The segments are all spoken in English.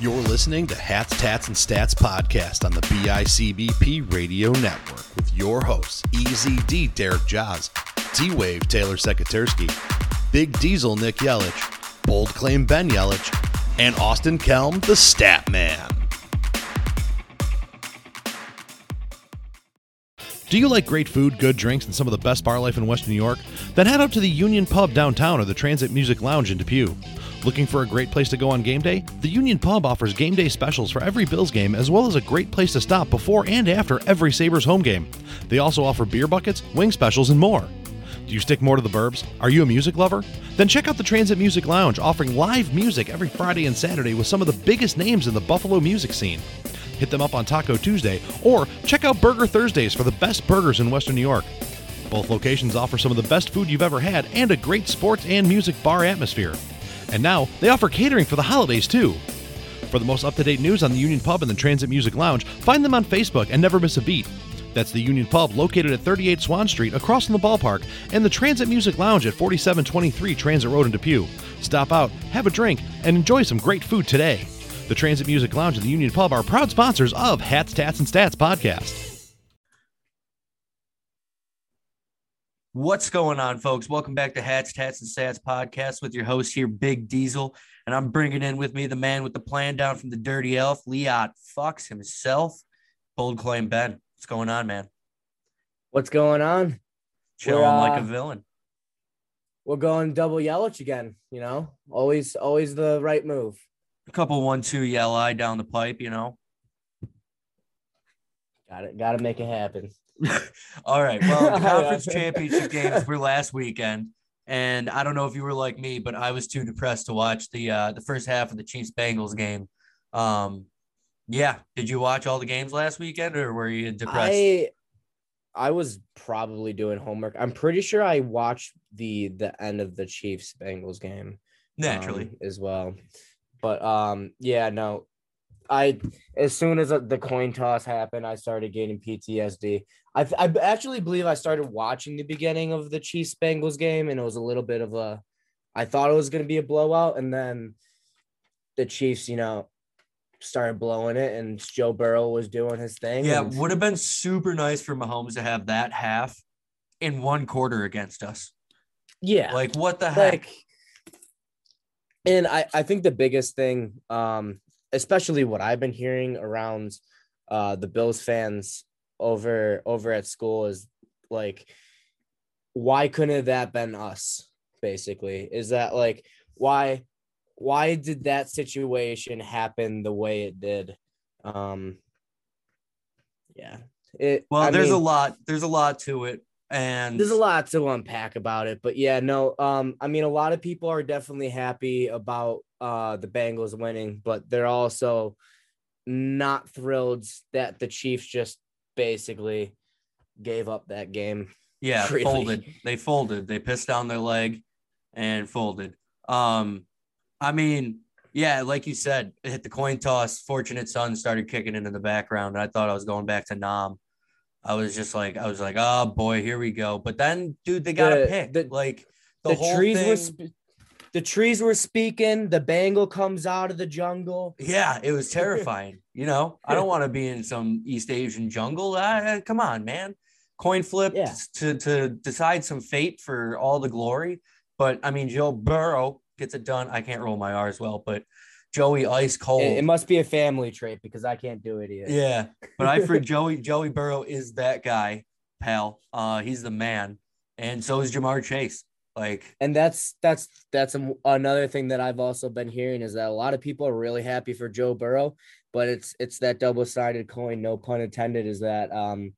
You're listening to Hats, Tats, and Stats podcast on the BICBP Radio Network with your hosts, EZD Derek Jaws, T Wave Taylor Sekatarsky, Big Diesel Nick Yelich, Bold Claim Ben Yelich, and Austin Kelm, the Stat Man. Do you like great food, good drinks, and some of the best bar life in Western New York? Then head out to the Union Pub downtown or the Transit Music Lounge in Depew. Looking for a great place to go on game day? The Union Pub offers game day specials for every Bills game, as well as a great place to stop before and after every Sabres home game. They also offer beer buckets, wing specials, and more. Do you stick more to the burbs? Are you a music lover? Then check out the Transit Music Lounge, offering live music every Friday and Saturday with some of the biggest names in the Buffalo music scene. Hit them up on Taco Tuesday, or check out Burger Thursdays for the best burgers in Western New York. Both locations offer some of the best food you've ever had and a great sports and music bar atmosphere. And now they offer catering for the holidays too. For the most up to date news on the Union Pub and the Transit Music Lounge, find them on Facebook and never miss a beat. That's the Union Pub located at 38 Swan Street across from the ballpark, and the Transit Music Lounge at 4723 Transit Road in Depew. Stop out, have a drink, and enjoy some great food today. The Transit Music Lounge and the Union Pub are proud sponsors of Hats, Tats, and Stats podcast. What's going on, folks? Welcome back to Hats, Tats, and Stats podcast with your host here, Big Diesel. And I'm bringing in with me the man with the plan down from the Dirty Elf, Leot Fox himself, Bold Claim Ben. What's going on, man? What's going on? Chilling uh, like a villain. We're going double Yelich again. You know, always, always the right move. A couple one two yell eye down the pipe, you know. Got it. Got to make it happen. All right. Well, the conference championship games were last weekend, and I don't know if you were like me, but I was too depressed to watch the uh, the first half of the Chiefs Bengals game. Um, yeah. Did you watch all the games last weekend, or were you depressed? I, I was probably doing homework. I'm pretty sure I watched the the end of the Chiefs Bengals game Naturally. um, as well. But um, yeah, no. I as soon as the coin toss happened, I started getting PTSD. I I actually believe I started watching the beginning of the Chiefs Bengals game, and it was a little bit of a. I thought it was going to be a blowout, and then the Chiefs, you know, started blowing it, and Joe Burrow was doing his thing. Yeah, and- would have been super nice for Mahomes to have that half in one quarter against us. yeah, Like, what the heck? like and I, I think the biggest thing um especially what i've been hearing around uh the bills fans over over at school is like why couldn't have that been us basically is that like why why did that situation happen the way it did um yeah it well, I there's a lot. There's a lot to it, and there's a lot to unpack about it but yeah no um i mean a lot of people are definitely happy about uh the bengals winning but they're also not thrilled that the chiefs just basically gave up that game Yeah, Really. folded. They folded. They pissed down their leg and folded. Um, I mean, yeah, like you said, it hit the coin toss. Fortunate son started kicking into the background. I thought I was going back to Nam. I was just like, I was like, oh boy, here we go. But then, dude, they got a pick. the- like the, the, whole trees thing, were sp- the trees were speaking the bangle comes out of the jungle yeah, it was terrifying. you know, I don't want to be in some East Asian jungle. Uh, come on, man. Coin flip Yeah. to to decide some fate for all the glory. But I mean, Joe Burrow gets it done. I can't roll my R as well, but Joey ice cold. it, must be a family trait because i can't do it either yeah, but I for Joey Joey Burrow is that guy, pal. Uh, he's the man, and so is Ja'Marr Chase. Like, and that's that's that's another thing that I've also been hearing is that a lot of people are really happy for Joe Burrow, but it's it's that double sided coin, no pun intended. Is that um,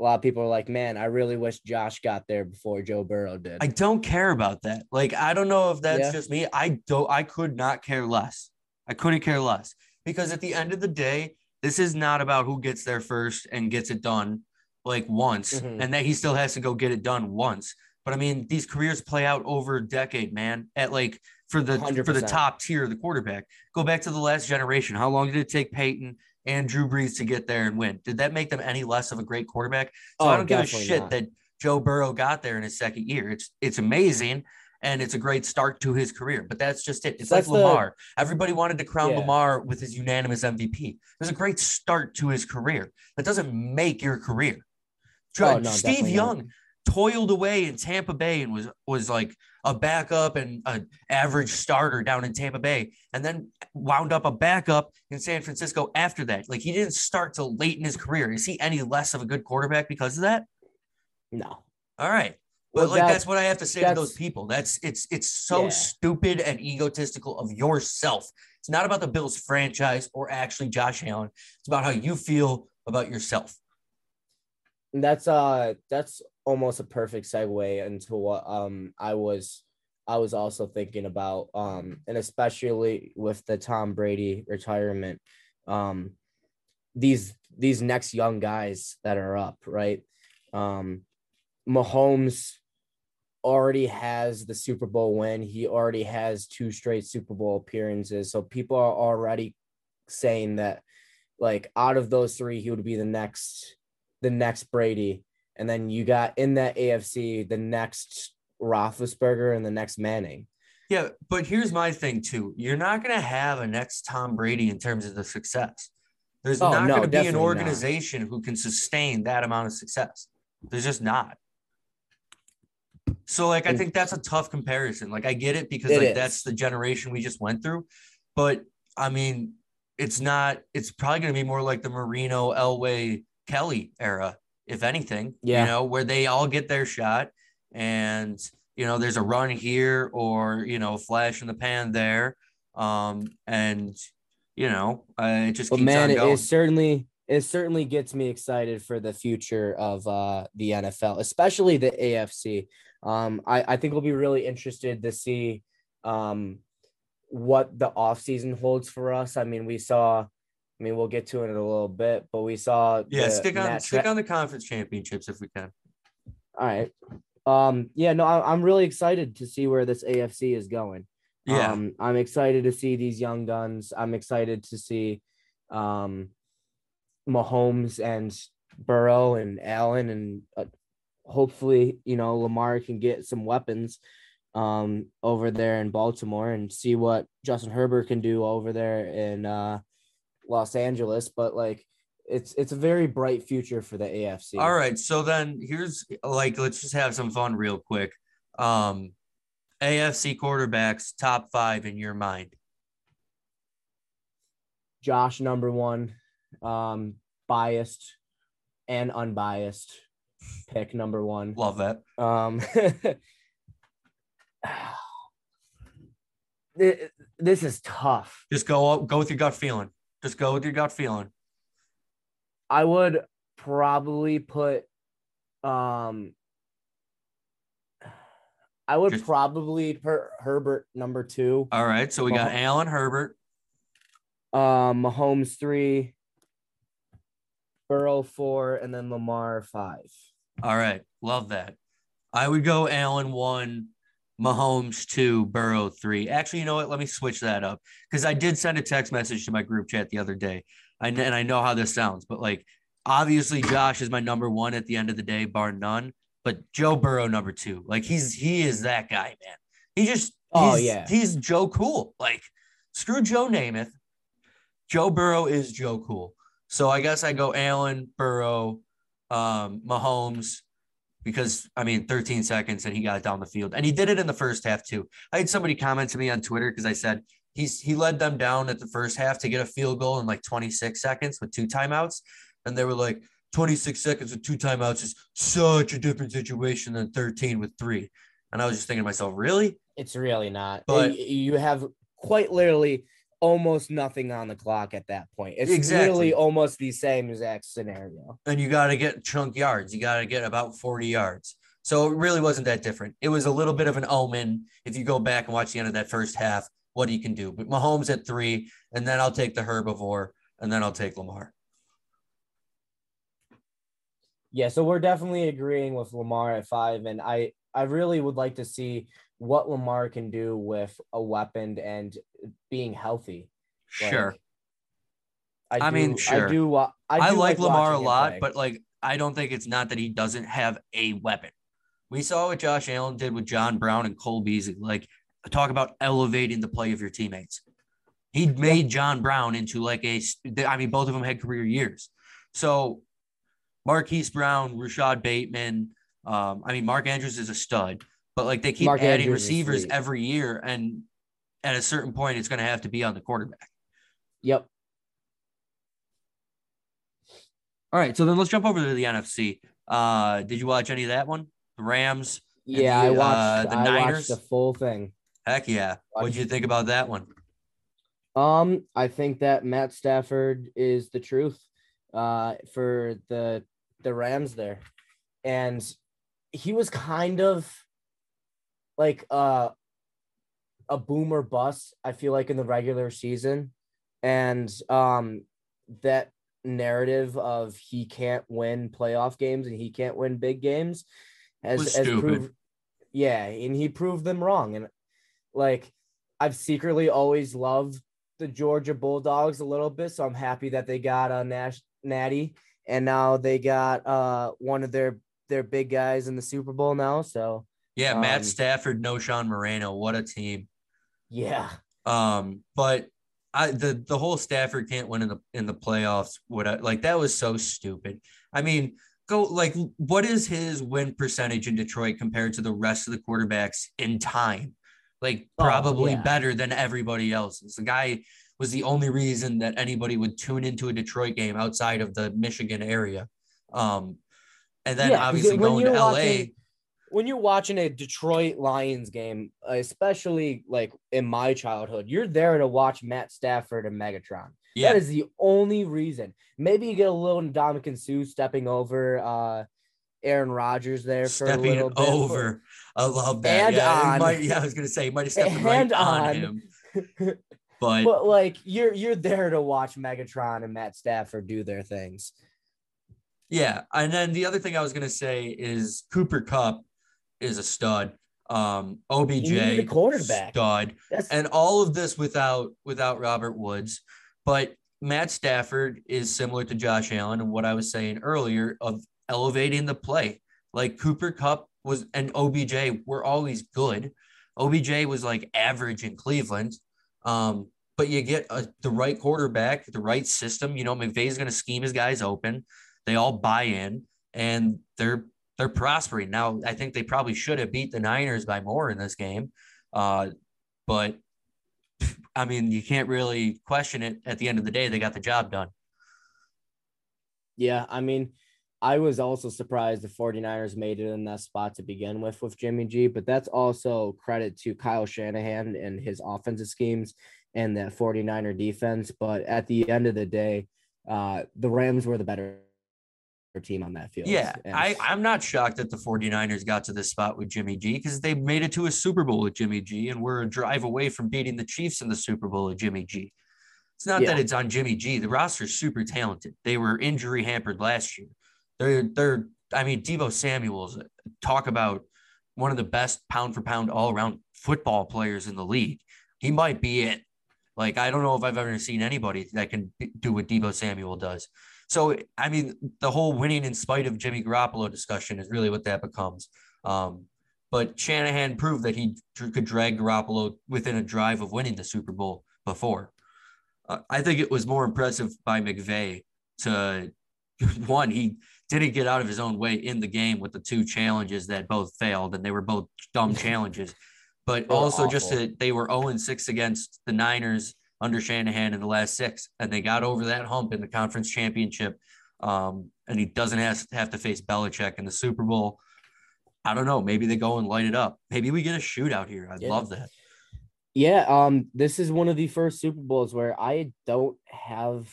a lot of people are like, man, I really wish Josh got there before Joe Burrow did. I don't care about that. Like, I don't know if that's Yeah. just me. I don't, I could not care less. I couldn't care less because at the end of the day, this is not about who gets there first and gets it done like once Mhm. and that he still has to go get it done once. But I mean, these careers play out over a decade, man. At like for the for the top tier of the quarterback. Go back to the last generation. How long did it take Peyton and Drew Brees to get there and win? Did that make them any less of a great quarterback? So I Oh, don't give a shit not. that Joe Burrow got there in his second year. It's it's amazing. and it's a great start to his career. But that's just it. It's That's like the- Lamar. Everybody wanted to crown Yeah. Lamar with his unanimous MVP. It was a great start to his career. That doesn't make your career. Oh, no, Steve Young, not. Toiled away in Tampa Bay and was was like a backup and an average starter down in Tampa Bay, and then wound up a backup in San Francisco after that. Like he didn't start till late in his career. Is he any less of a good quarterback because of that? No. All right. But Well, like that- that's what I have to say to those people. That's it's it's so Yeah. stupid and egotistical of yourself. It's not about the Bills franchise or actually Josh Allen. It's about how you feel about yourself. And that's uh that's almost a perfect segue into what um I was I was also thinking about um and especially with the Tom Brady retirement um these these next young guys that are up right? Um Mahomes already has the Super Bowl win. He already has two straight Super Bowl appearances. So people are already saying that like out of those three he would be the next the next Brady, and then you got in that AFC the next Roethlisberger and the next Manning. Yeah, but here's my thing too. You're not gonna have a next Tom Brady in terms of the success. There's Oh, not no, gonna be an definitely not. organization who can sustain that amount of success. There's just not. So like I think that's a tough comparison. Like I get it because It like is. that's the generation we just went through. But I mean, it's not, it's probably gonna be more like the Marino, Elway, Kelly era, if anything. Yeah. You know, where they all get their shot and you know, there's a run here or you know, a flash in the pan there. Um, and you know, uh, it just But keeps man, on it, it certainly it certainly gets me excited for the future of uh the NFL, especially the AFC. Um, I, I think we'll be really interested to see um what the offseason holds for us. I mean, we saw I mean, we'll get to it in a little bit, but we saw yeah, stick on stick on the conference championships if we can. All right. Um, yeah, no, I, I'm really excited to see where this AFC is going. Yeah. Um, I'm excited to see these young guns. I'm excited to see um Mahomes and Burrow and Allen and uh, hopefully, you know, Lamar can get some weapons um over there in Baltimore and see what Justin Herbert can do over there in uh Los Angeles, but like it's it's a very bright future for the AFC. All right. So then here's like let's just have some fun real quick. Um AFC quarterbacks top five in your mind. Josh number one, um, biased and unbiased pick number one. Love that. Um, this is tough. Just go up, go with your gut feeling. Just go with your gut feeling. I would probably put, um, I would Just- probably put Herbert number two, All right. So we got Mah- Allen Herbert. um, Mahomes three, Burrow four, and then Lamar five. All right. Love that. I would go Allen one, Mahomes two, Burrow three. Actually, you know what? Let me switch that up because I did send a text message to my group chat the other day. I and I know how this sounds, but like obviously Josh is my number one at the end of the day, bar none. But Joe Burrow number two, like he's he is that guy, man. He just Oh, he's- yeah. he's Joe Cool. Like screw Joe Namath. Joe Burrow is Joe Cool. So I guess I go Allen, Burrow, um, Mahomes, because I mean, 13 seconds and he got down the field. And he did it in the first half too. I had somebody comment to me on Twitter because I said he's he led them down at the first half to get a field goal in like 26 seconds with two timeouts. And they were like, 26 seconds with two timeouts is such a different situation than 13 with three. And I was just thinking to myself, really? It's really not. But- you have quite literally almost nothing on the clock at that point. It's Exactly. literally almost the same exact scenario. and you got to get chunk yards. You got to get about 40 yards. So it really wasn't that different. It was a little bit of an omen if you go back and watch the end of that first half, what he can do. But Mahomes at three, and then I'll take the herbivore, and then I'll take Lamar. Yeah, so we're definitely agreeing with Lamar at five, and I I really would like to see what Lamar can do with a weapon and being healthy. Like, Sure. I, I mean, sure. I do. wa- I, I, do like Lamar a lot, play. but like I don't think it's not that he doesn't have a weapon. We saw what Josh Allen did with John Brown and Cole Beasley. Like, talk about elevating the play of your teammates. He made John Brown into like a, I mean, both of them had career years. So, Marquise Brown, Rashod Bateman, um, I mean, Mark Andrews is a stud, but like they keep Mark adding Andrews receivers every year. And at a certain point, it's going to have to be on the quarterback. Yep. All right. So then let's jump over to the NFC. Uh, did you watch any of that one? The Rams? Yeah, the, I uh, watched. the I Niners? watched the full thing. Heck yeah. What did you think about that one? Um, I think that Matt Stafford is the truth uh for the the Rams there. And he was kind of like uh a boomer bust, I feel like in the regular season. And um that narrative of he can't win playoff games and he can't win big games has, has proved yeah, and he proved them wrong. And like I've secretly always loved the Georgia Bulldogs a little bit, so I'm happy that they got a Nash Natty, and now they got uh one of their their big guys in the Super Bowl now. So Yeah, Matt Um, Stafford, Knowshon Moreno. What a team. yeah, Um, but I the the whole Stafford can't win in the in the playoffs. What I, like that was so stupid. I mean, go like what is his win percentage in Detroit compared to the rest of the quarterbacks in time? Like Oh, probably yeah. better than everybody else's. The guy was the only reason that anybody would tune into a Detroit game outside of the Michigan area. Um, and then Yeah, obviously going to LA. watching- when you're watching a Detroit Lions game, especially like in my childhood, you're there to watch Matt Stafford and Megatron. Yeah, That is the only reason. Maybe you get a little Ndamukong Suh stepping over uh Aaron Rodgers there for a little bit. over. I love that. And yeah, on. might- yeah, I was gonna say, he might have stepped right on, on. him. But but like you're you're there to watch Megatron and Matt Stafford do their things. yeah, and then the other thing I was gonna say is Cooper Kupp is a stud. Um, OBJ quarterback. stud, That's and all of this without without Robert Woods. But Matt Stafford is similar to Josh Allen and what I was saying earlier of elevating the play. Like Cooper Kupp was and OBJ were always good. OBJ was like average in Cleveland. Um, but you get a, the right quarterback, the right system. You know, McVay's going to scheme his guys open. They all buy in, and they're they're prospering now. I think they probably should have beat the Niners by more in this game, uh, but I mean, you can't really question it. At the end of the day, they got the job done. yeah, I mean, I was also surprised the 49ers made it in that spot to begin with with Jimmy G, but that's also credit to Kyle Shanahan and his offensive schemes and that 49er defense. But at the end of the day, uh, the Rams were the better team on that field. Yeah, I, I'm not shocked that the 49ers got to this spot with Jimmy G because they made it to a Super Bowl with Jimmy G and we're a drive away from beating the Chiefs in the Super Bowl with Jimmy G. It's not that it's on Jimmy G. The roster's super talented. They were injury hampered last year. They're they're I mean Deebo Samuel's uh, talk about one of the best pound for pound all around football players in the league. He might be it. Like I don't know if I've ever seen anybody that can do what Deebo Samuel does. So I mean, the whole winning in spite of Jimmy Garoppolo discussion is really what that becomes. Um, but Shanahan proved that he could drag Garoppolo within a drive of winning the Super Bowl before. Uh, I think it was more impressive by McVay to one he didn't get out of his own way in the game with the two challenges that both failed, and they were both dumb challenges. But They also just that they were 0 6 against the Niners under Shanahan in the last six, and they got over that hump in the conference championship. Um, and he doesn't have, have to face Belichick in the Super Bowl. I don't know. Maybe they go and light it up. Maybe we get a shootout here. I'd Yeah. love that. Yeah, um, this is one of the first Super Bowls where I don't have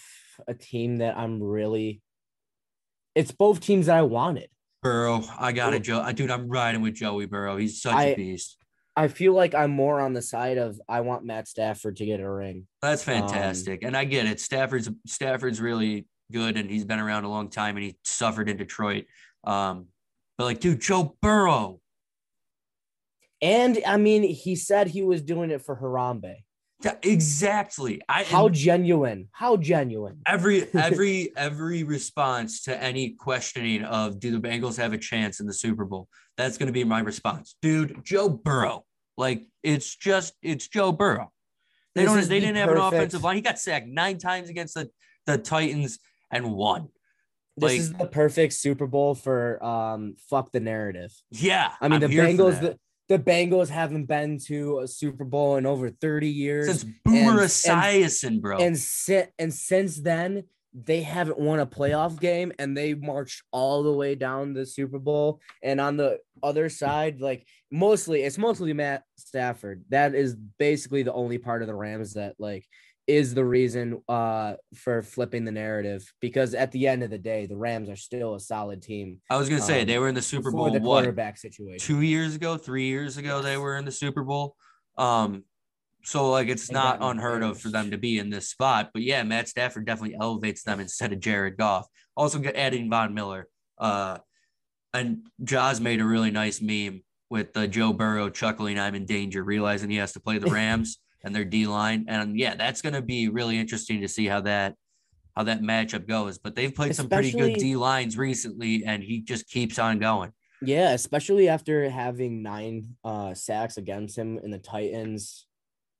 a team that I'm really. It's both teams that I wanted. Burrow, I got it. Joe. Dude, I'm riding with Joey Burrow. He's such I- a beast. I feel like I'm more on the side of I want Matt Stafford to get a ring. That's Um, fantastic. and I get it. Stafford's Stafford's really good and he's been around a long time and he suffered in Detroit. Um, but like, dude, Joe Burrow. And I mean, he said he was doing it for Harambe. Yeah, exactly. I How genuine? How genuine? every every every response to any questioning of do the Bengals have a chance in the Super Bowl, that's going to be my response, dude. Joe Burrow, like it's just it's Joe Burrow. They This don't. They the didn't have an offensive line. He got sacked nine times against the the Titans and won. This Like- is the perfect Super Bowl for um fuck the narrative. Yeah, I mean, I'm the Bengals, the, the Bengals haven't been to a Super Bowl in over 30 years. since Boomer and- Esiason, bro. and si- and since then, they haven't won a playoff game and they marched all the way down the Super Bowl. And on the other side, like mostly it's mostly Matt Stafford. That is basically the only part of the Rams that like is the reason uh for flipping the narrative because at the end of the day, the Rams are still a solid team. I was gonna say um, they were in the Super Bowl. the What quarterback situation. two years ago, three years ago, they were in the Super Bowl. Um, so like it's not unheard of for them to be in this spot. But yeah, Matt Stafford definitely elevates them instead of Jared Goff. Also adding Von Miller. Uh, and Jaws made a really nice meme with uh, Joe Burrow chuckling, "I'm in danger," realizing he has to play the Rams and their D line. And yeah, that's gonna be really interesting to see how that how that matchup goes. But they've played some pretty good D lines recently, and he just keeps on going. Yeah, especially after having nine uh sacks against him in the Titans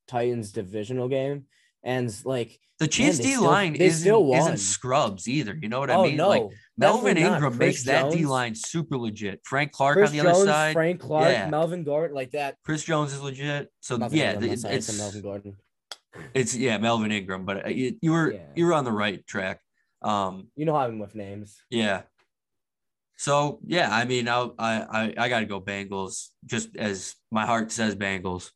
Titans divisional game. And like The Chiefs D line isn't, still isn't scrubs either. You know what I oh mean? no, Like Melvin. Ingram makes that D line super legit. Frank Clark Chris on the other side. Frank Clark, Yeah. Melvin Gordon, like that. Chris Jones is legit. So yeah, it's it's, Melvin Gordon. it's yeah Melvin Ingram, but uh, you, you were Yeah. you were on the right track. Um, You know how I'm with names. yeah. So yeah, I mean, I'll, I I I got to go Bengals, just as my heart says Bengals.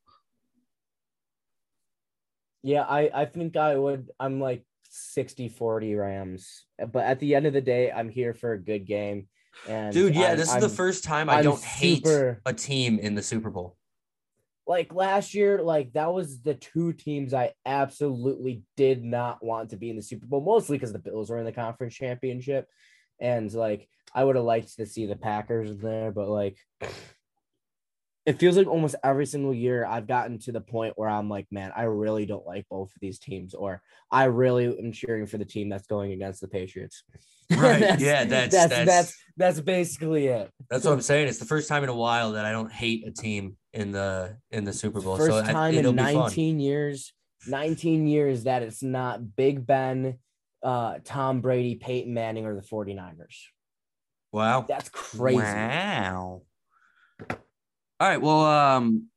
Yeah, I I think I would. I'm like 60 40 Rams, but at the end of the day, I'm here for a good game. And Dude, yeah, I'm- this is I'm- the first time I I'm don't hate a team in the Super Bowl. like last year, like that was the two teams I absolutely did not want to be in the Super Bowl, mostly because the Bills were in the conference championship. And like I would have liked to see the Packers there, but like it feels like almost every single year I've gotten to the point where I'm like, man, I really don't like both of these teams, or I really am cheering for the team that's going against the Patriots. Right, That's- yeah, that's- that's that's- that's that's basically it. That's what I'm saying. It's the first time in a while that I don't hate a team in the in the Super Bowl. First so I- time it'll in 19 years, 19 years that it's not Big Ben, uh, Tom Brady, Peyton Manning, or the 49ers. Wow. That's crazy. Wow. All right. Well, um,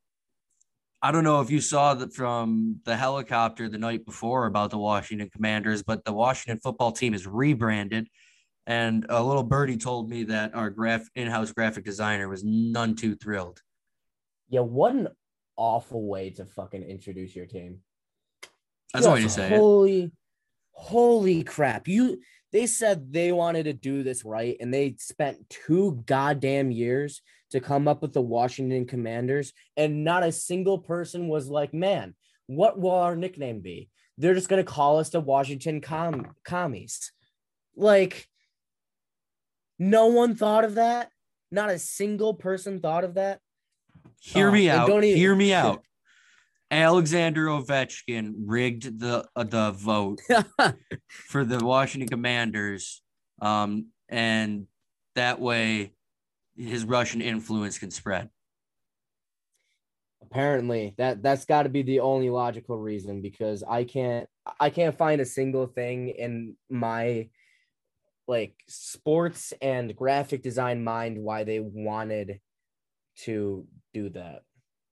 I don't know if you saw that from the helicopter the night before about the Washington Commanders, but the Washington football team is rebranded. And a little birdie told me that our graph in-house graphic designer was none too thrilled. Yeah, what an awful way to fucking introduce your team. That's to Just say it. Holy, holy crap. You they said they wanted to do this right, and they spent two goddamn years to come up with the Washington Commanders, and not a single person was like, man, what will our nickname be? They're just gonna call us the Washington Com- commies. Like, no one thought of that. Not a single person thought of that. Hear Oh, me and out. don't even- Hear me out. Alexander Ovechkin rigged the uh, the vote for the Washington Commanders, um, and that way his Russian influence can spread. apparently that that's got to be the only logical reason because i can't i can't find a single thing in my like sports and graphic design mind why they wanted to do that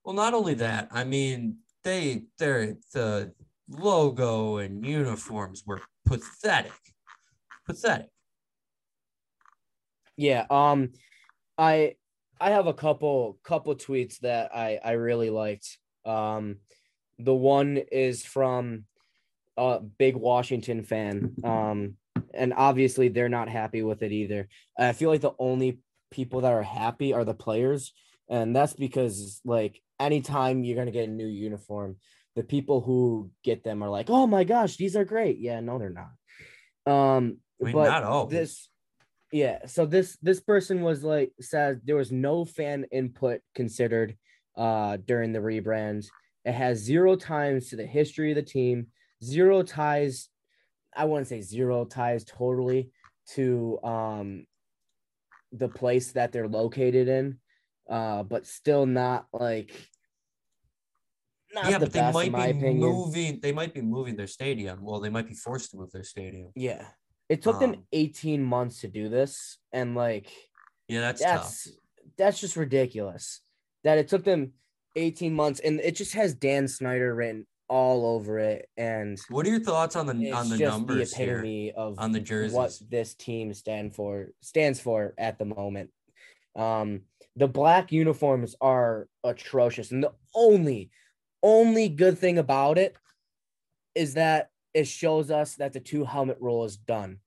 Well, not only that, I mean they their the logo and uniforms were pathetic, pathetic. yeah um i i have a couple couple tweets that i i really liked. Um the one is from a big washington fan. Um and obviously they're not happy with it either. I feel like the only people that are happy are the players. And that's because like anytime you're going to get a new uniform the people who get them are like oh my gosh these are great. Yeah no they're not. Um I mean, but not always. this yeah so this this person was like says there was no fan input considered uh during the rebrand It has zero ties to the history of the team, zero ties. I wouldn't say zero ties totally to um the place that they're located in, uh, but still not like not yeah, the but they best might be opinion. moving. They might be moving their stadium. Well, they might be forced to move their stadium. Yeah, it took them Um, 18 months to do this, and like Yeah, that's, tough. that's that's just ridiculous that it took them 18 months, and it just has Dan Snyder written all over it, and What are your thoughts on the on the numbers the here? of on the what this team stand for stands for at the moment. Um, the black uniforms are atrocious, and the only only good thing about it is that it shows us that the two helmet rule is done.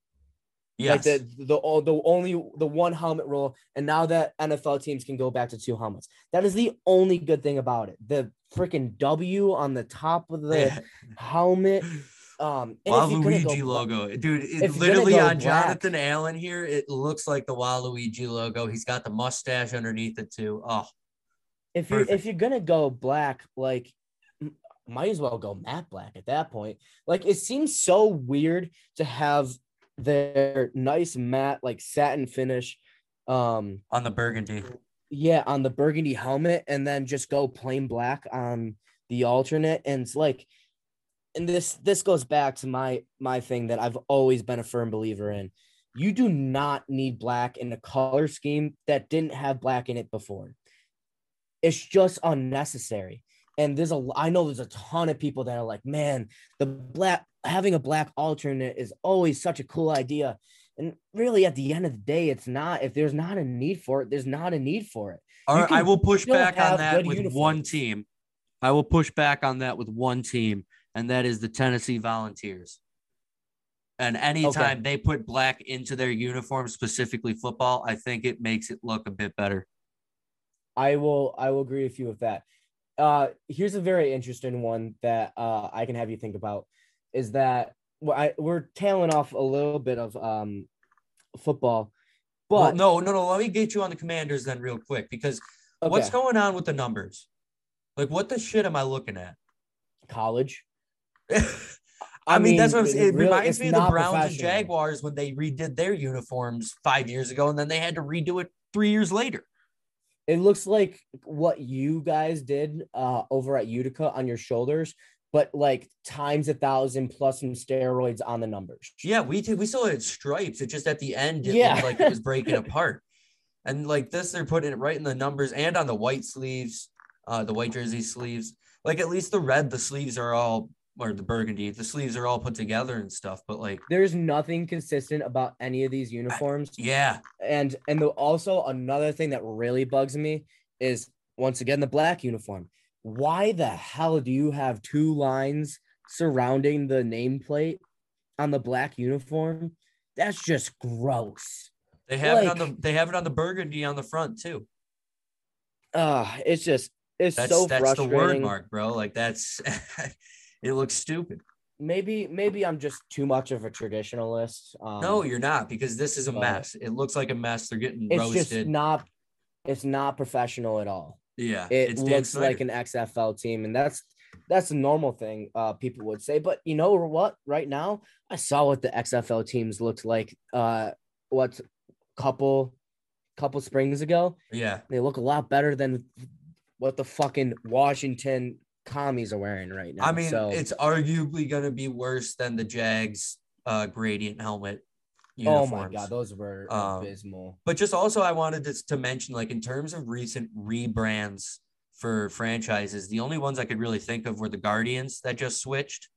Yes. Like the the the only the one helmet rule, and now that NFL teams can go back to two helmets. That is the only good thing about it. The freaking W on the top of the Yeah. helmet. Um, if go logo, dude. It, literally on black- Jonathan Allen here, it looks like the Waluigi logo. He's got the mustache underneath it too. Oh, if you're if you're gonna go black, like might as well go matte black at that point. Like it seems so weird to have their nice matte like satin finish, um, on the burgundy. yeah, on the burgundy helmet, and then just go plain black on the alternate. And it's like, and this this goes back to my my thing that I've always been a firm believer in. You do not need black in a color scheme that didn't have black in it before. It's just unnecessary. And there's a I know there's a ton of people that are like, man, the black having a black alternate is always such a cool idea. And really, at the end of the day, it's not. If there's not a need for it, there's not a need for it. All right, I will push back on that with one team. I will push back on that with one team, and that is the Tennessee Volunteers. And anytime they put black into their uniform, specifically football, I think it makes it look a bit better. I will I will agree with you with that. Uh here's a very interesting one that uh I can have you think about is that well, I, we're tailing off a little bit of um football, Well, but no, no, no. Let me get you on the Commanders then, real quick, because what's going on with the numbers? Like, what the shit am I looking at? college. I, mean, that's what I'm saying. It reminds me of the Browns and. Jaguars when they redid their uniforms five years ago, and then they had to redo it three years later. It looks like what you guys did uh over at Utica on your shoulders, but like times a thousand plus some steroids on the numbers. Yeah, we did. We still had stripes. It just at the end, it Yeah. like it was breaking apart. And like this, they're putting it right in the numbers and on the white sleeves, uh, the white jersey sleeves. Like at least the red, the sleeves are all, or the burgundy, the sleeves are all put together and stuff. But like, There's nothing consistent about any of these uniforms. yeah, And and the, also another thing that really bugs me is once again the black uniform. Why the hell do you have two lines surrounding the nameplate on the black uniform? That's just gross. they have it on the they have it on the burgundy on the front too. Uh it's just it's That's so that's the frustrating. word mark, bro. Like that's it looks stupid. Maybe maybe I'm just too much of a traditionalist. Um, no, you're not because this is a mess. It looks like a mess. They're getting it's roasted. just not. It's not professional at all. yeah, it it's looks like an XFL team, and that's that's a normal thing uh people would say. But you know what? Right now, I saw what the XFL teams looked like uh what couple couple springs ago. yeah. They look a lot better than what the fucking Washington commies are wearing right now. I mean, so it's arguably going to be worse than the Jags uh, gradient helmet Uniforms. oh my god, those were Um, abysmal. But just also, I wanted to, to mention, like in terms of recent rebrands for franchises, the only ones I could really think of were the Guardians that just switched.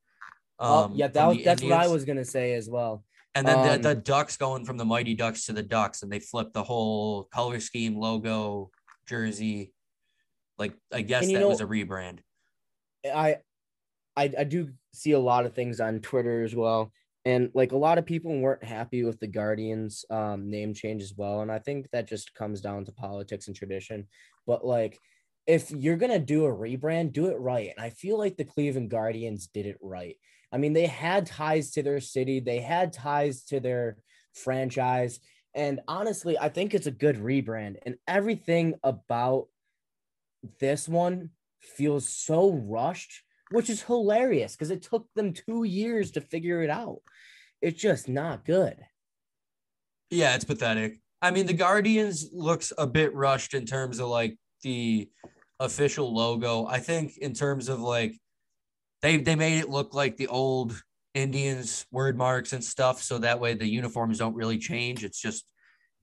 oh um, yeah, that was, that's what I was gonna say as well. And then um, the, the Ducks going from the Mighty Ducks to the Ducks, and they flipped the whole color scheme, logo, jersey. Like I guess that was a rebrand. I, I I do see a lot of things on Twitter as well, and like a lot of people weren't happy with the Guardians um, name change as well, and I think that just comes down to politics and tradition. But like, if you're gonna do a rebrand, do it right, and I feel like the Cleveland Guardians did it right. I mean, they had ties to their city, they had ties to their franchise, and honestly, I think it's a good rebrand, and everything about this one feels so rushed, which is hilarious because it took them two years to figure it out. It's just not good. Yeah, it's pathetic. I mean, the Guardians looks a bit rushed in terms of like the official logo. I think in terms of like they they made it look like the old Indians word marks and stuff, so that way the uniforms don't really change. It's just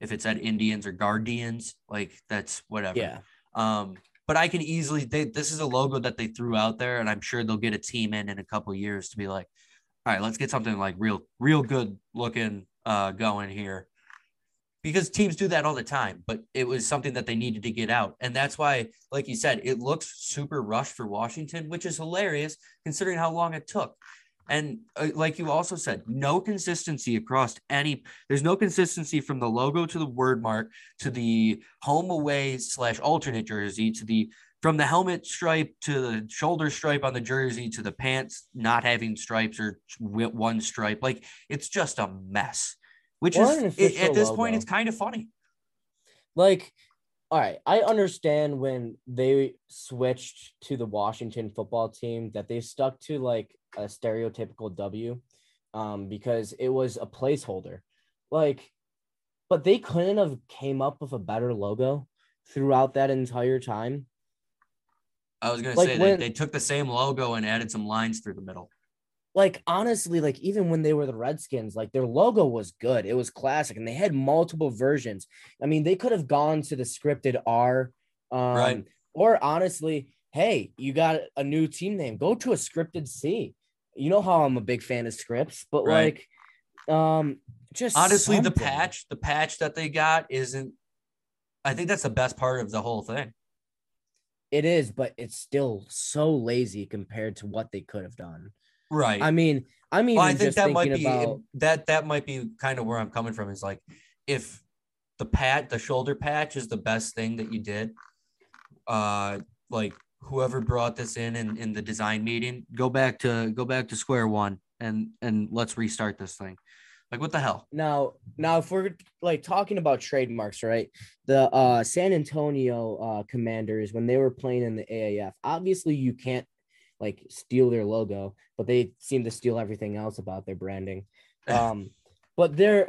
if it's at Indians or Guardians, like that's whatever. Yeah. Um, but I can easily they this is a logo that they threw out there, and I'm sure they'll get a team in in a couple years to be like, all right, let's get something like real real good looking uh going here because teams do that all the time, but it was something that they needed to get out. And that's why, like you said, it looks super rushed for Washington, which is hilarious considering how long it took. And uh, like you also said, no consistency across any, there's no consistency from the logo to the word mark to the home away slash alternate jersey to the, from the helmet stripe to the shoulder stripe on the jersey to the pants not having stripes or one stripe. Like it's just a mess which or is it, at this logo. point it's kind of funny. Like, all right, I understand when they switched to the Washington football team that they stuck to like a stereotypical W, um, because it was a placeholder. Like, but they couldn't have came up with a better logo throughout that entire time. I was gonna like say when, they, they took the same logo and added some lines through the middle like honestly, like even when they were the Redskins, like their logo was good. It was classic, and they had multiple versions. I mean, they could have gone to the scripted R, um, right? Or honestly, hey, you got a new team name, go to a scripted C. You know how I'm a big fan of scripts, but right. like, um, just honestly, something. the patch, the patch that they got isn't. I think that's the best part of the whole thing. It is, but it's still so lazy compared to what they could have done. Right. I mean, I mean, well, I think that might be about... that that might be kind of where I'm coming from. Is like if the pat, the shoulder patch is the best thing that you did. Uh, like whoever brought this in, in in the design meeting, go back to go back to square one and and let's restart this thing. Like what the hell? Now, now if we're like talking about trademarks, right? The uh San Antonio uh Commanders when they were playing in the AAF, obviously you can't like steal their logo, but they seem to steal everything else about their branding. Um, but their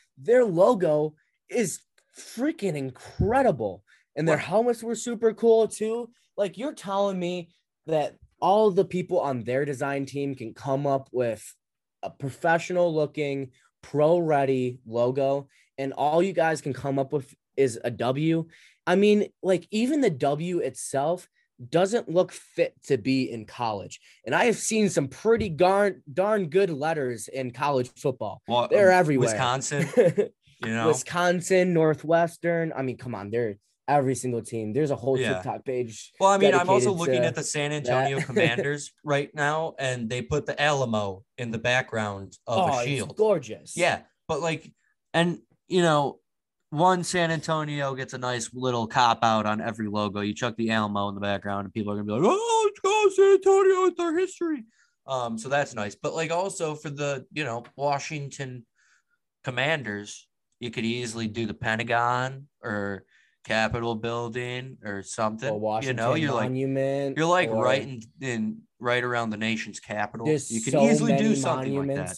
their logo is freaking incredible, and their helmets were super cool too. Like you're telling me that all the people on their design team can come up with a professional looking, pro ready logo, and all you guys can come up with is a W. I mean, like even the W itself doesn't look fit to be in college. And I have seen some pretty darn darn good letters in college football. Well, they're um, everywhere. Wisconsin, you know, Wisconsin, Northwestern. I mean, come on, they're every single team. There's a whole yeah. TikTok page. Well, I mean, I'm also looking at the San Antonio Commanders right now, and they put the Alamo in the background of oh, a shield. gorgeous. Yeah, but like, and you know, one San Antonio gets a nice little cop out on every logo. You chuck the Alamo in the background, and people are gonna be like, "Oh, let's go San Antonio with their history." Um, so that's nice. But like also for the you know Washington Commanders, you could easily do the Pentagon or Capitol Building or something. Or you know, you're Monument like you're like or... right in, in right around the nation's capital. There's you could so easily do something monuments, like that.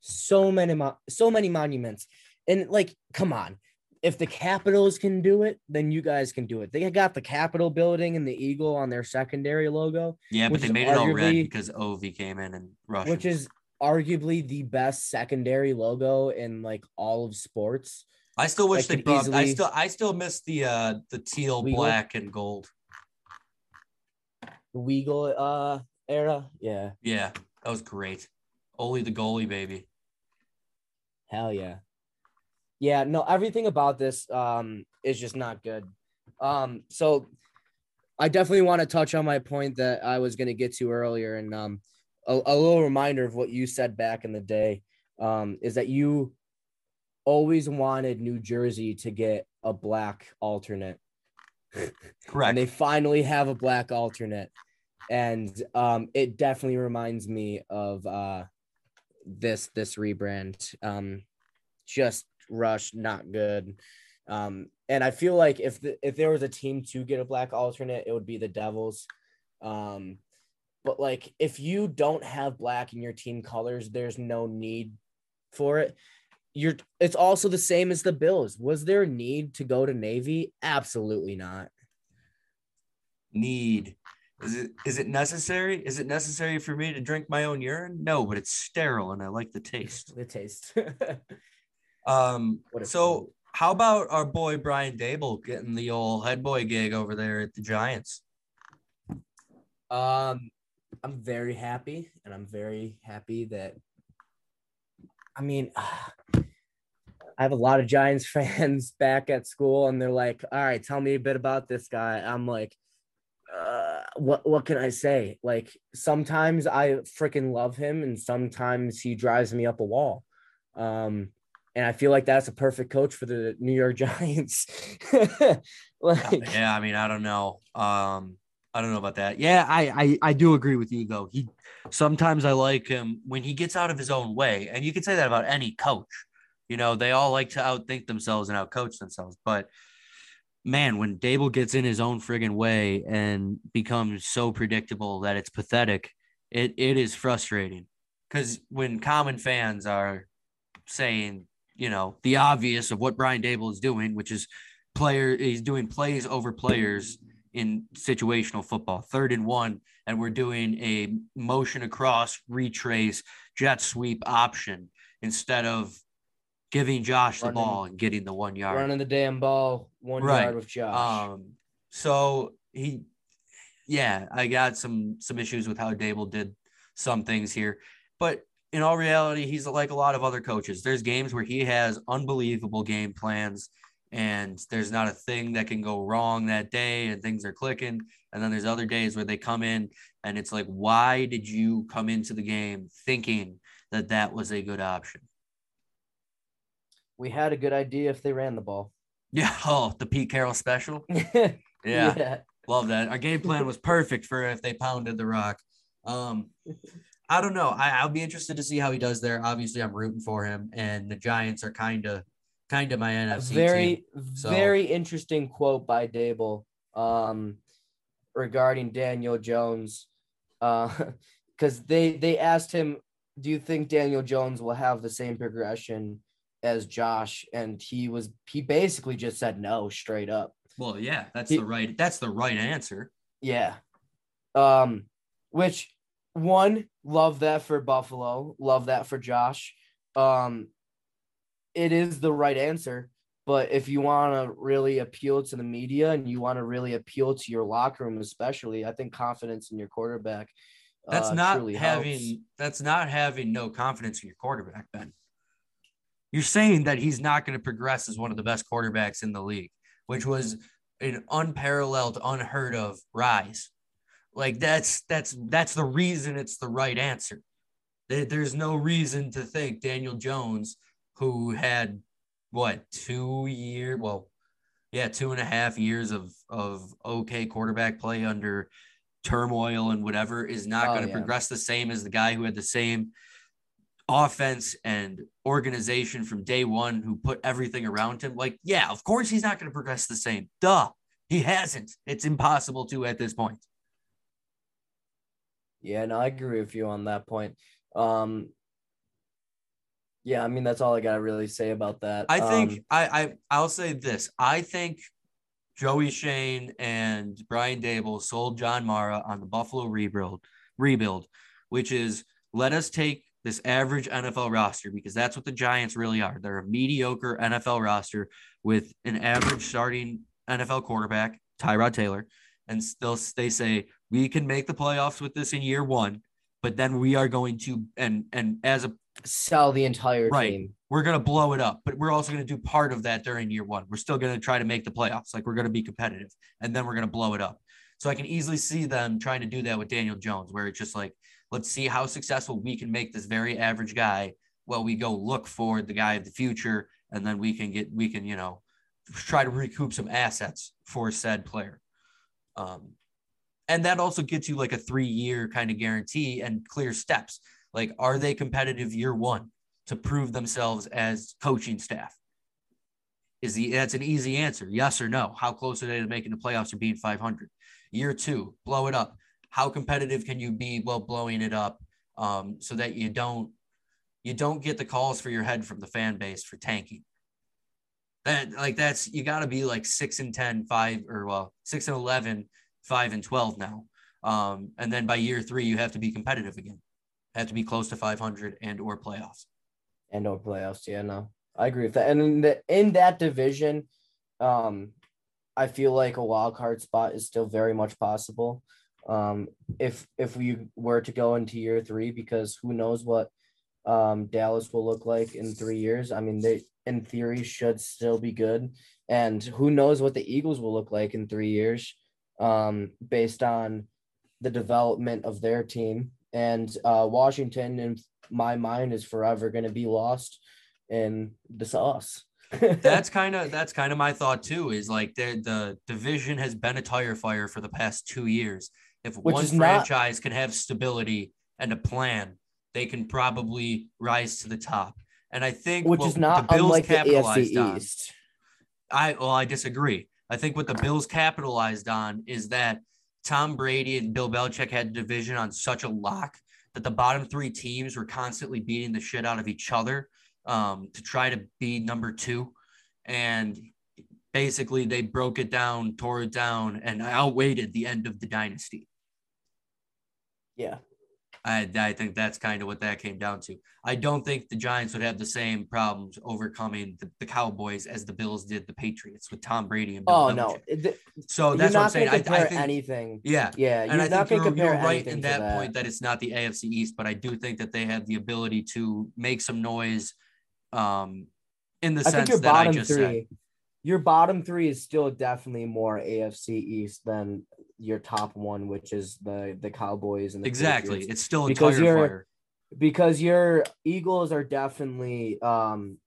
So many, so many monuments, and like, come on if the Capitals can do it, then you guys can do it. They got the Capitol building and the eagle on their secondary logo. Yeah, but they made it all red because Ovi came in and rushed. Which is arguably the best secondary logo in like all of sports. I still wish they brought. I still, I still miss the uh the teal, Weagle? black, and gold. The Weagle uh era, yeah. Yeah, that was great. Only the goalie, baby. Hell yeah yeah no everything about this um is just not good. Um so i definitely want to touch on my point that i was going to get to earlier and um a, a, little reminder of what you said back in the day um is that you always wanted new jersey to get a black alternate. Correct and they finally have a black alternate. And um it definitely reminds me of uh this this rebrand. Um just rush not good. Um, and I feel like if the, if there was a team to get a black alternate, it would be the Devils. Um, but like if you don't have black in your team colors, there's no need for it. You're it's also the same as the Bills. Was there a need to go to Navy? Absolutely not. Need. Is it is it necessary? Is it necessary for me to drink my own urine? No, but it's sterile and I like the taste. The taste. Um so fool. how about our boy Brian Daboll getting the old head boy gig over there at the Giants? Um, I'm very happy, and I'm very happy that. I mean, I have a lot of Giants fans back at school, and they're like, "All right, tell me a bit about this guy." I'm like, uh, "What? What can I say?" Like, sometimes I freaking love him, and sometimes he drives me up a wall. Um, and I feel like that's a perfect coach for the New York Giants. like, yeah, I mean, I don't know. Um, I don't know about that. Yeah, I, I I do agree with you though. He sometimes I like him when he gets out of his own way, and you can say that about any coach. You know, they all like to outthink themselves and outcoach themselves, but man, when Daboll gets in his own friggin' way and becomes so predictable that it's pathetic, it it is frustrating. Because when common fans are saying, you know, the obvious of what Brian Daboll is doing, which is player, he's doing plays over players in situational football, third and one, and we're doing a motion across, retrace, jet sweep option instead of giving Josh the ball and getting the one yard. running the damn ball one Right. yard with Josh. Um, so he, yeah, I got some some issues with how Daboll did some things here, but in all reality, he's like a lot of other coaches. There's games where he has unbelievable game plans, and there's not a thing that can go wrong that day, and things are clicking. And then there's other days where they come in, and it's like, why did you come into the game thinking that that was a good option? we had a good idea if they ran the ball. Yeah. Oh, the Pete Carroll special. yeah. Yeah. Love that. Our game plan was perfect for if they pounded the rock. Um, I don't know. I, I'll be interested to see how he does there. Obviously, I'm rooting for him, and the Giants are kind of, kind of my NFC very, team. so- very interesting quote by Daboll um, regarding Daniel Jones. Because they, they asked him, Do you think Daniel Jones will have the same progression as Josh? And he was, he basically just said no straight up. Well, yeah, that's He- the right. That's the right answer. Yeah. Um, which one, love that for Buffalo, love that for Josh. Um, it is the right answer. But if you want to really appeal to the media and you want to really appeal to your locker room, especially, I think confidence in your quarterback. That's uh, not having. helps. That's not having no confidence in your quarterback, Ben. You're saying that he's not going to progress as one of the best quarterbacks in the league, which was an unparalleled, unheard of rise. Like that's that's that's the reason it's the right answer. There's no reason to think Daniel Jones, who had what two year, well, yeah, two and a half years of of okay quarterback play under turmoil and whatever, is not Oh, going to yeah. progress the same as the guy who had the same offense and organization from day one who put everything around him. Like, yeah, of course he's not going to progress the same. Duh. He hasn't. It's impossible to at this point. Yeah, no, I agree with you on that point. Um, yeah, I mean that's all I gotta really say about that. I think Um, I, I I'll say this. I think Joey Schoen and Brian Dable sold John Mara on the Buffalo rebuild rebuild, which is let us take this average NFL roster because that's what the Giants really are. They're a mediocre NFL roster with an average starting NFL quarterback, Tyrod Taylor, and still they say we can make the playoffs with this in year one, but then we are going to and and as a sell the entire Right. team. we're going to blow it up, but we're also going to do part of that during year one. We're still going to try to make the playoffs. Like we're going to be competitive and then we're going to blow it up. So I can easily see them trying to do that with Daniel Jones, where it's just like, let's see how successful we can make this very average guy while we go look for the guy of the future. And then we can get, we can, you know, try to recoup some assets for said player. Um, and that also gets you like a three year kind of guarantee and clear steps. Like, are they competitive year one to prove themselves as coaching staff? Is the that's an easy answer, yes or no. How close are they to making the playoffs or being 500? Year two, blow it up. how competitive can you be while blowing it up um, so that you don't you don't get the calls for your head from the fan base for tanking. That like that's you got to be like six and 10, five or well six and 11, five and 12 now. Um, and then by year three, you have to be competitive again. Have to be close to 500 and or playoffs. And or playoffs. Yeah, no, I agree with that. And in, the, in that division, um, I feel like a wild card spot is still very much possible. Um, if if we were to go into year three, because who knows what um, Dallas will look like in three years. I mean, they in theory should still be good, and who knows what the Eagles will look like in three years, um, based on the development of their team. And uh, Washington, in my mind, is forever going to be lost in the sauce. that's kind of that's kind of my thought too. Is like the the division has been a tire fire for the past two years. If Which one franchise not- can have stability and a plan, they can probably rise to the top. And I think which is not the Bills unlike capitalized the AFC East. On, I well, I disagree. I think what the Bills capitalized on is that Tom Brady and Bill Belichick had division on such a lock that the bottom three teams were constantly beating the shit out of each other um, to try to be number two. And basically, they broke it down, tore it down, and outweighted the end of the dynasty. Yeah, I, I think that's kind of what that came down to. I don't think the Giants would have the same problems overcoming the, the Cowboys as the Bills did the Patriots with Tom Brady and Bill Oh Belichick. no! The, so that's what I'm saying. I, I, think anything. Yeah, yeah. and I think you're, you're right in that, that, point that it's not the AFC East, but I do think that they have the ability to make some noise. Um, in the I sense that I just three, said. Your bottom three is still definitely more AFC East than your top one, which is the the Cowboys and the exactly. Patriots. It's still a because tire fire. Because your Eagles are definitely um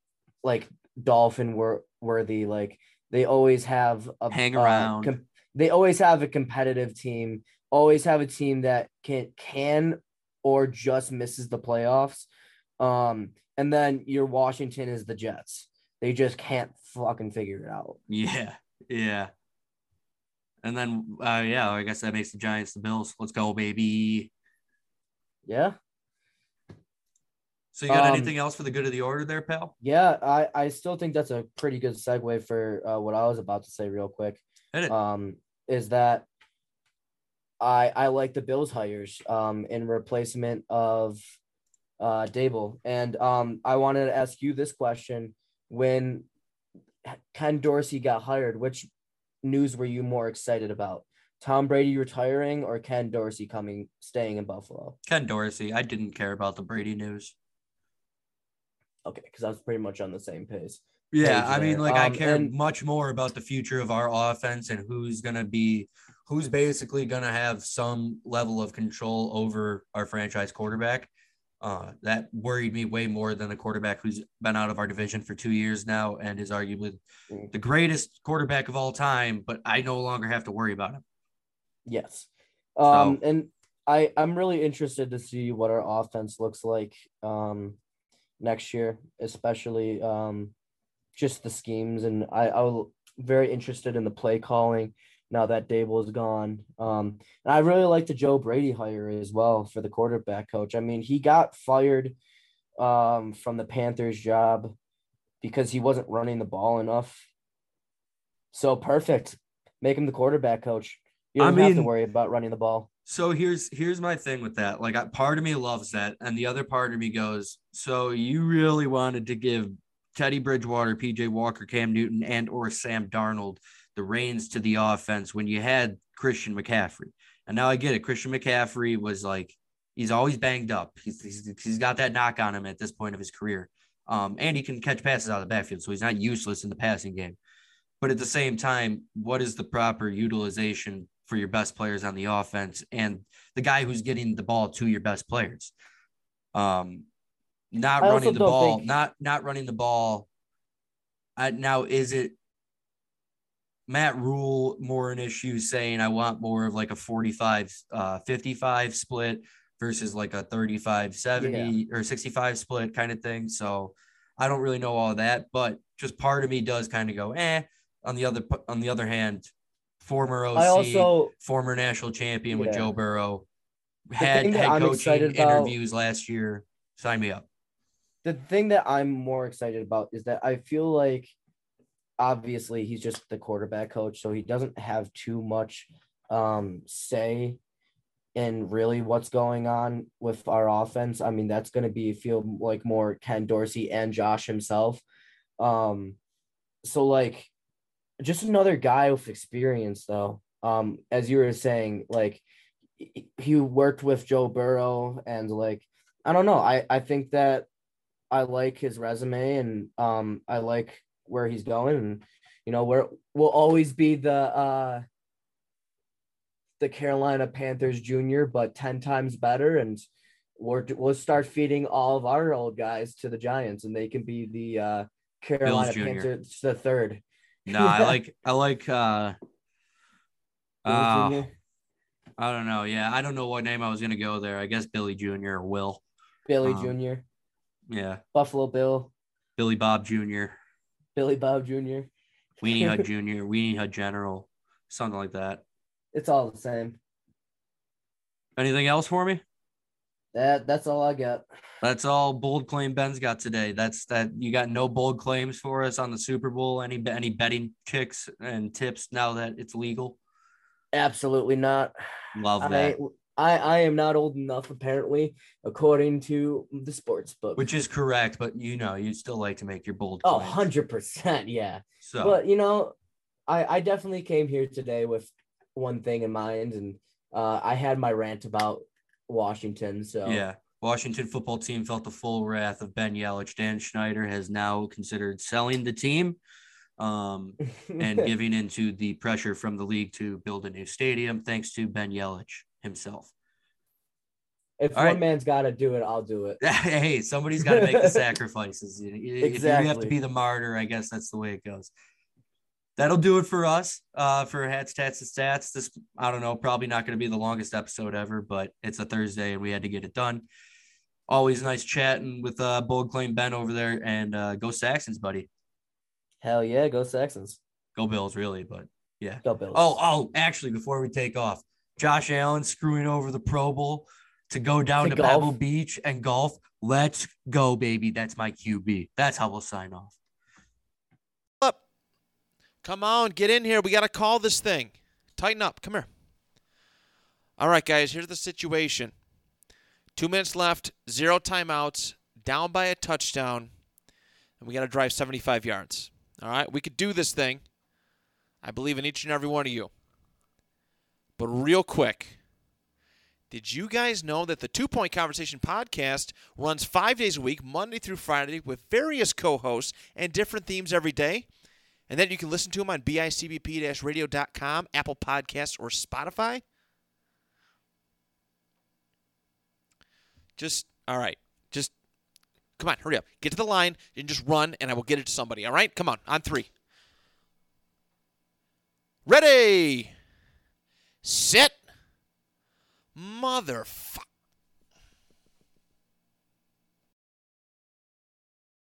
like dolphin worthy. Like they always have a hang around. Uh, com- they always have a competitive team. Always have a team that can can or just misses the playoffs. Um, and then your Washington is the Jets. They just can't fucking figure it out. Yeah, yeah. And then, uh, yeah, I guess that makes the Giants the Bills. Let's go, baby. Yeah. So you got um, anything else for the good of the order there, pal? Yeah, I, I still think that's a pretty good segue for uh, what I was about to say real quick. Um, is that I I like the Bills hires um in replacement of uh Daboll, And um I wanted to ask you this question when Ken Dorsey got hired, which news were you more excited about? Tom Brady retiring or Ken Dorsey coming staying in Buffalo? Ken Dorsey. I didn't care about the Brady news. Okay, because I was pretty much on the same page. Yeah, I mean, like um, I care and, much more about the future of our offense and who's gonna be who's basically gonna have some level of control over our franchise quarterback. Uh, that worried me way more than a quarterback who's been out of our division for two years now and is arguably mm. the greatest quarterback of all time, but I no longer have to worry about him. Yes. Um, so, and I, I'm really interested to see what our offense looks like um, next year, especially um, just the schemes. And I, I'm very interested in the play calling now that Daboll is gone. Um, and I really like the Joe Brady hire as well for the quarterback coach. I mean, he got fired um, from the Panthers job because he wasn't running the ball enough. So perfect. Make him the quarterback coach. You don't I mean, have to worry about running the ball. So here's here's my thing with that. Like, part of me loves that, and the other part of me goes, "So you really wanted to give Teddy Bridgewater, PJ Walker, Cam Newton, and or Sam Darnold the reins to the offense when you had Christian McCaffrey. And now I get it. Christian McCaffrey was like, he's always banged up. He's, he's, he's got that knock on him at this point of his career. Um, and he can catch passes out of the backfield. So he's not useless in the passing game. But at the same time, what is the proper utilization for your best players on the offense and the guy who's getting the ball to your best players? Um, not I running the ball, think... not not running the ball. Uh, now, is it Matt Rhule more an issue saying I want more of like a 45 uh 55 split versus like a 35 70 yeah. or 65 split kind of thing. So I don't really know all that, but just part of me does kind of go, eh. On the other on the other hand, former OC, also former national champion with Joe Burrow. Had head I'm coaching excited about- interviews last year. Sign me up. the thing that I'm more excited about is that I feel like obviously he's just the quarterback coach, so he doesn't have too much um say in really what's going on with our offense. I mean, that's gonna be feel like more Ken Dorsey and Josh himself. Um so like just another guy with experience though. Um, as you were saying, like he- he worked with Joe Burrow and like I don't know. I I think that I like his resume and um I like where he's going and you know where will always be the uh the Carolina Panthers junior but 10 times better and we're, we'll start feeding all of our old guys to the Giants and they can be the uh Carolina Panthers the third. No, I like I like uh uh, I don't know. Yeah, I don't know what name I was gonna go there. I guess Billy Jr. or Will. Billy um, Jr., Yeah, Buffalo Bill, Billy Bob Jr., Billy Bob Jr. Weenie Hut Jr., Weenie Hut General, something like that. It's all the same. Anything else for me? That that's all I got. That's all bold claim Ben's got today. That's that you got no bold claims for us on the Super Bowl. Any any betting kicks and tips now that it's legal? Absolutely not. Love that. I I I am not old enough apparently, according to the sports book. Which is correct, but you know, you still like to make your bold oh, claims. 100%, yeah. So But you know, I I definitely came here today with one thing in mind and uh I had my rant about Washington, so yeah. Washington football team felt the full wrath of Ben Yelich. Dan Snyder has now considered selling the team um, and giving into the pressure from the league to build a new stadium, thanks to Ben Yelich himself. if all one right. man's got to do it, I'll do it. hey, somebody's got to make the sacrifices. You- you- If you have to be the martyr, I guess that's the way it goes. That'll do it for us. Uh, for hats, tats, and stats. This I don't know, probably not going to be the longest episode ever, but it's a Thursday and we had to get it done. Always nice chatting with uh, Bold Claim Ben over there, and uh, go Saxons, buddy. Hell yeah, go Saxons. Go Bills, really, but yeah. Go Bills. Oh, oh, actually, before we take off, Josh Allen screwing over the Pro Bowl to go down To to. Pebble Beach and golf. Let's go, baby. That's my QB. That's how we'll sign off. up. Come on, get in here. We got to call this thing. Tighten up. Come here. All right, guys, here's the situation. Two minutes left, zero timeouts, down by a touchdown, and we got to drive 75 yards. All right, we could do this thing. I believe in each and every one of you. But real quick, did you guys know that the Two Point Conversation podcast runs five days a week, Monday through Friday, with various co hosts and different themes every day? And then you can listen to them on bicbp radio.com, Apple Podcasts, or Spotify? Just, all right. Just, come on, hurry up. Get to the line and just run, and I will get it to somebody, all right? Come on, on three. Ready! Sit! Mother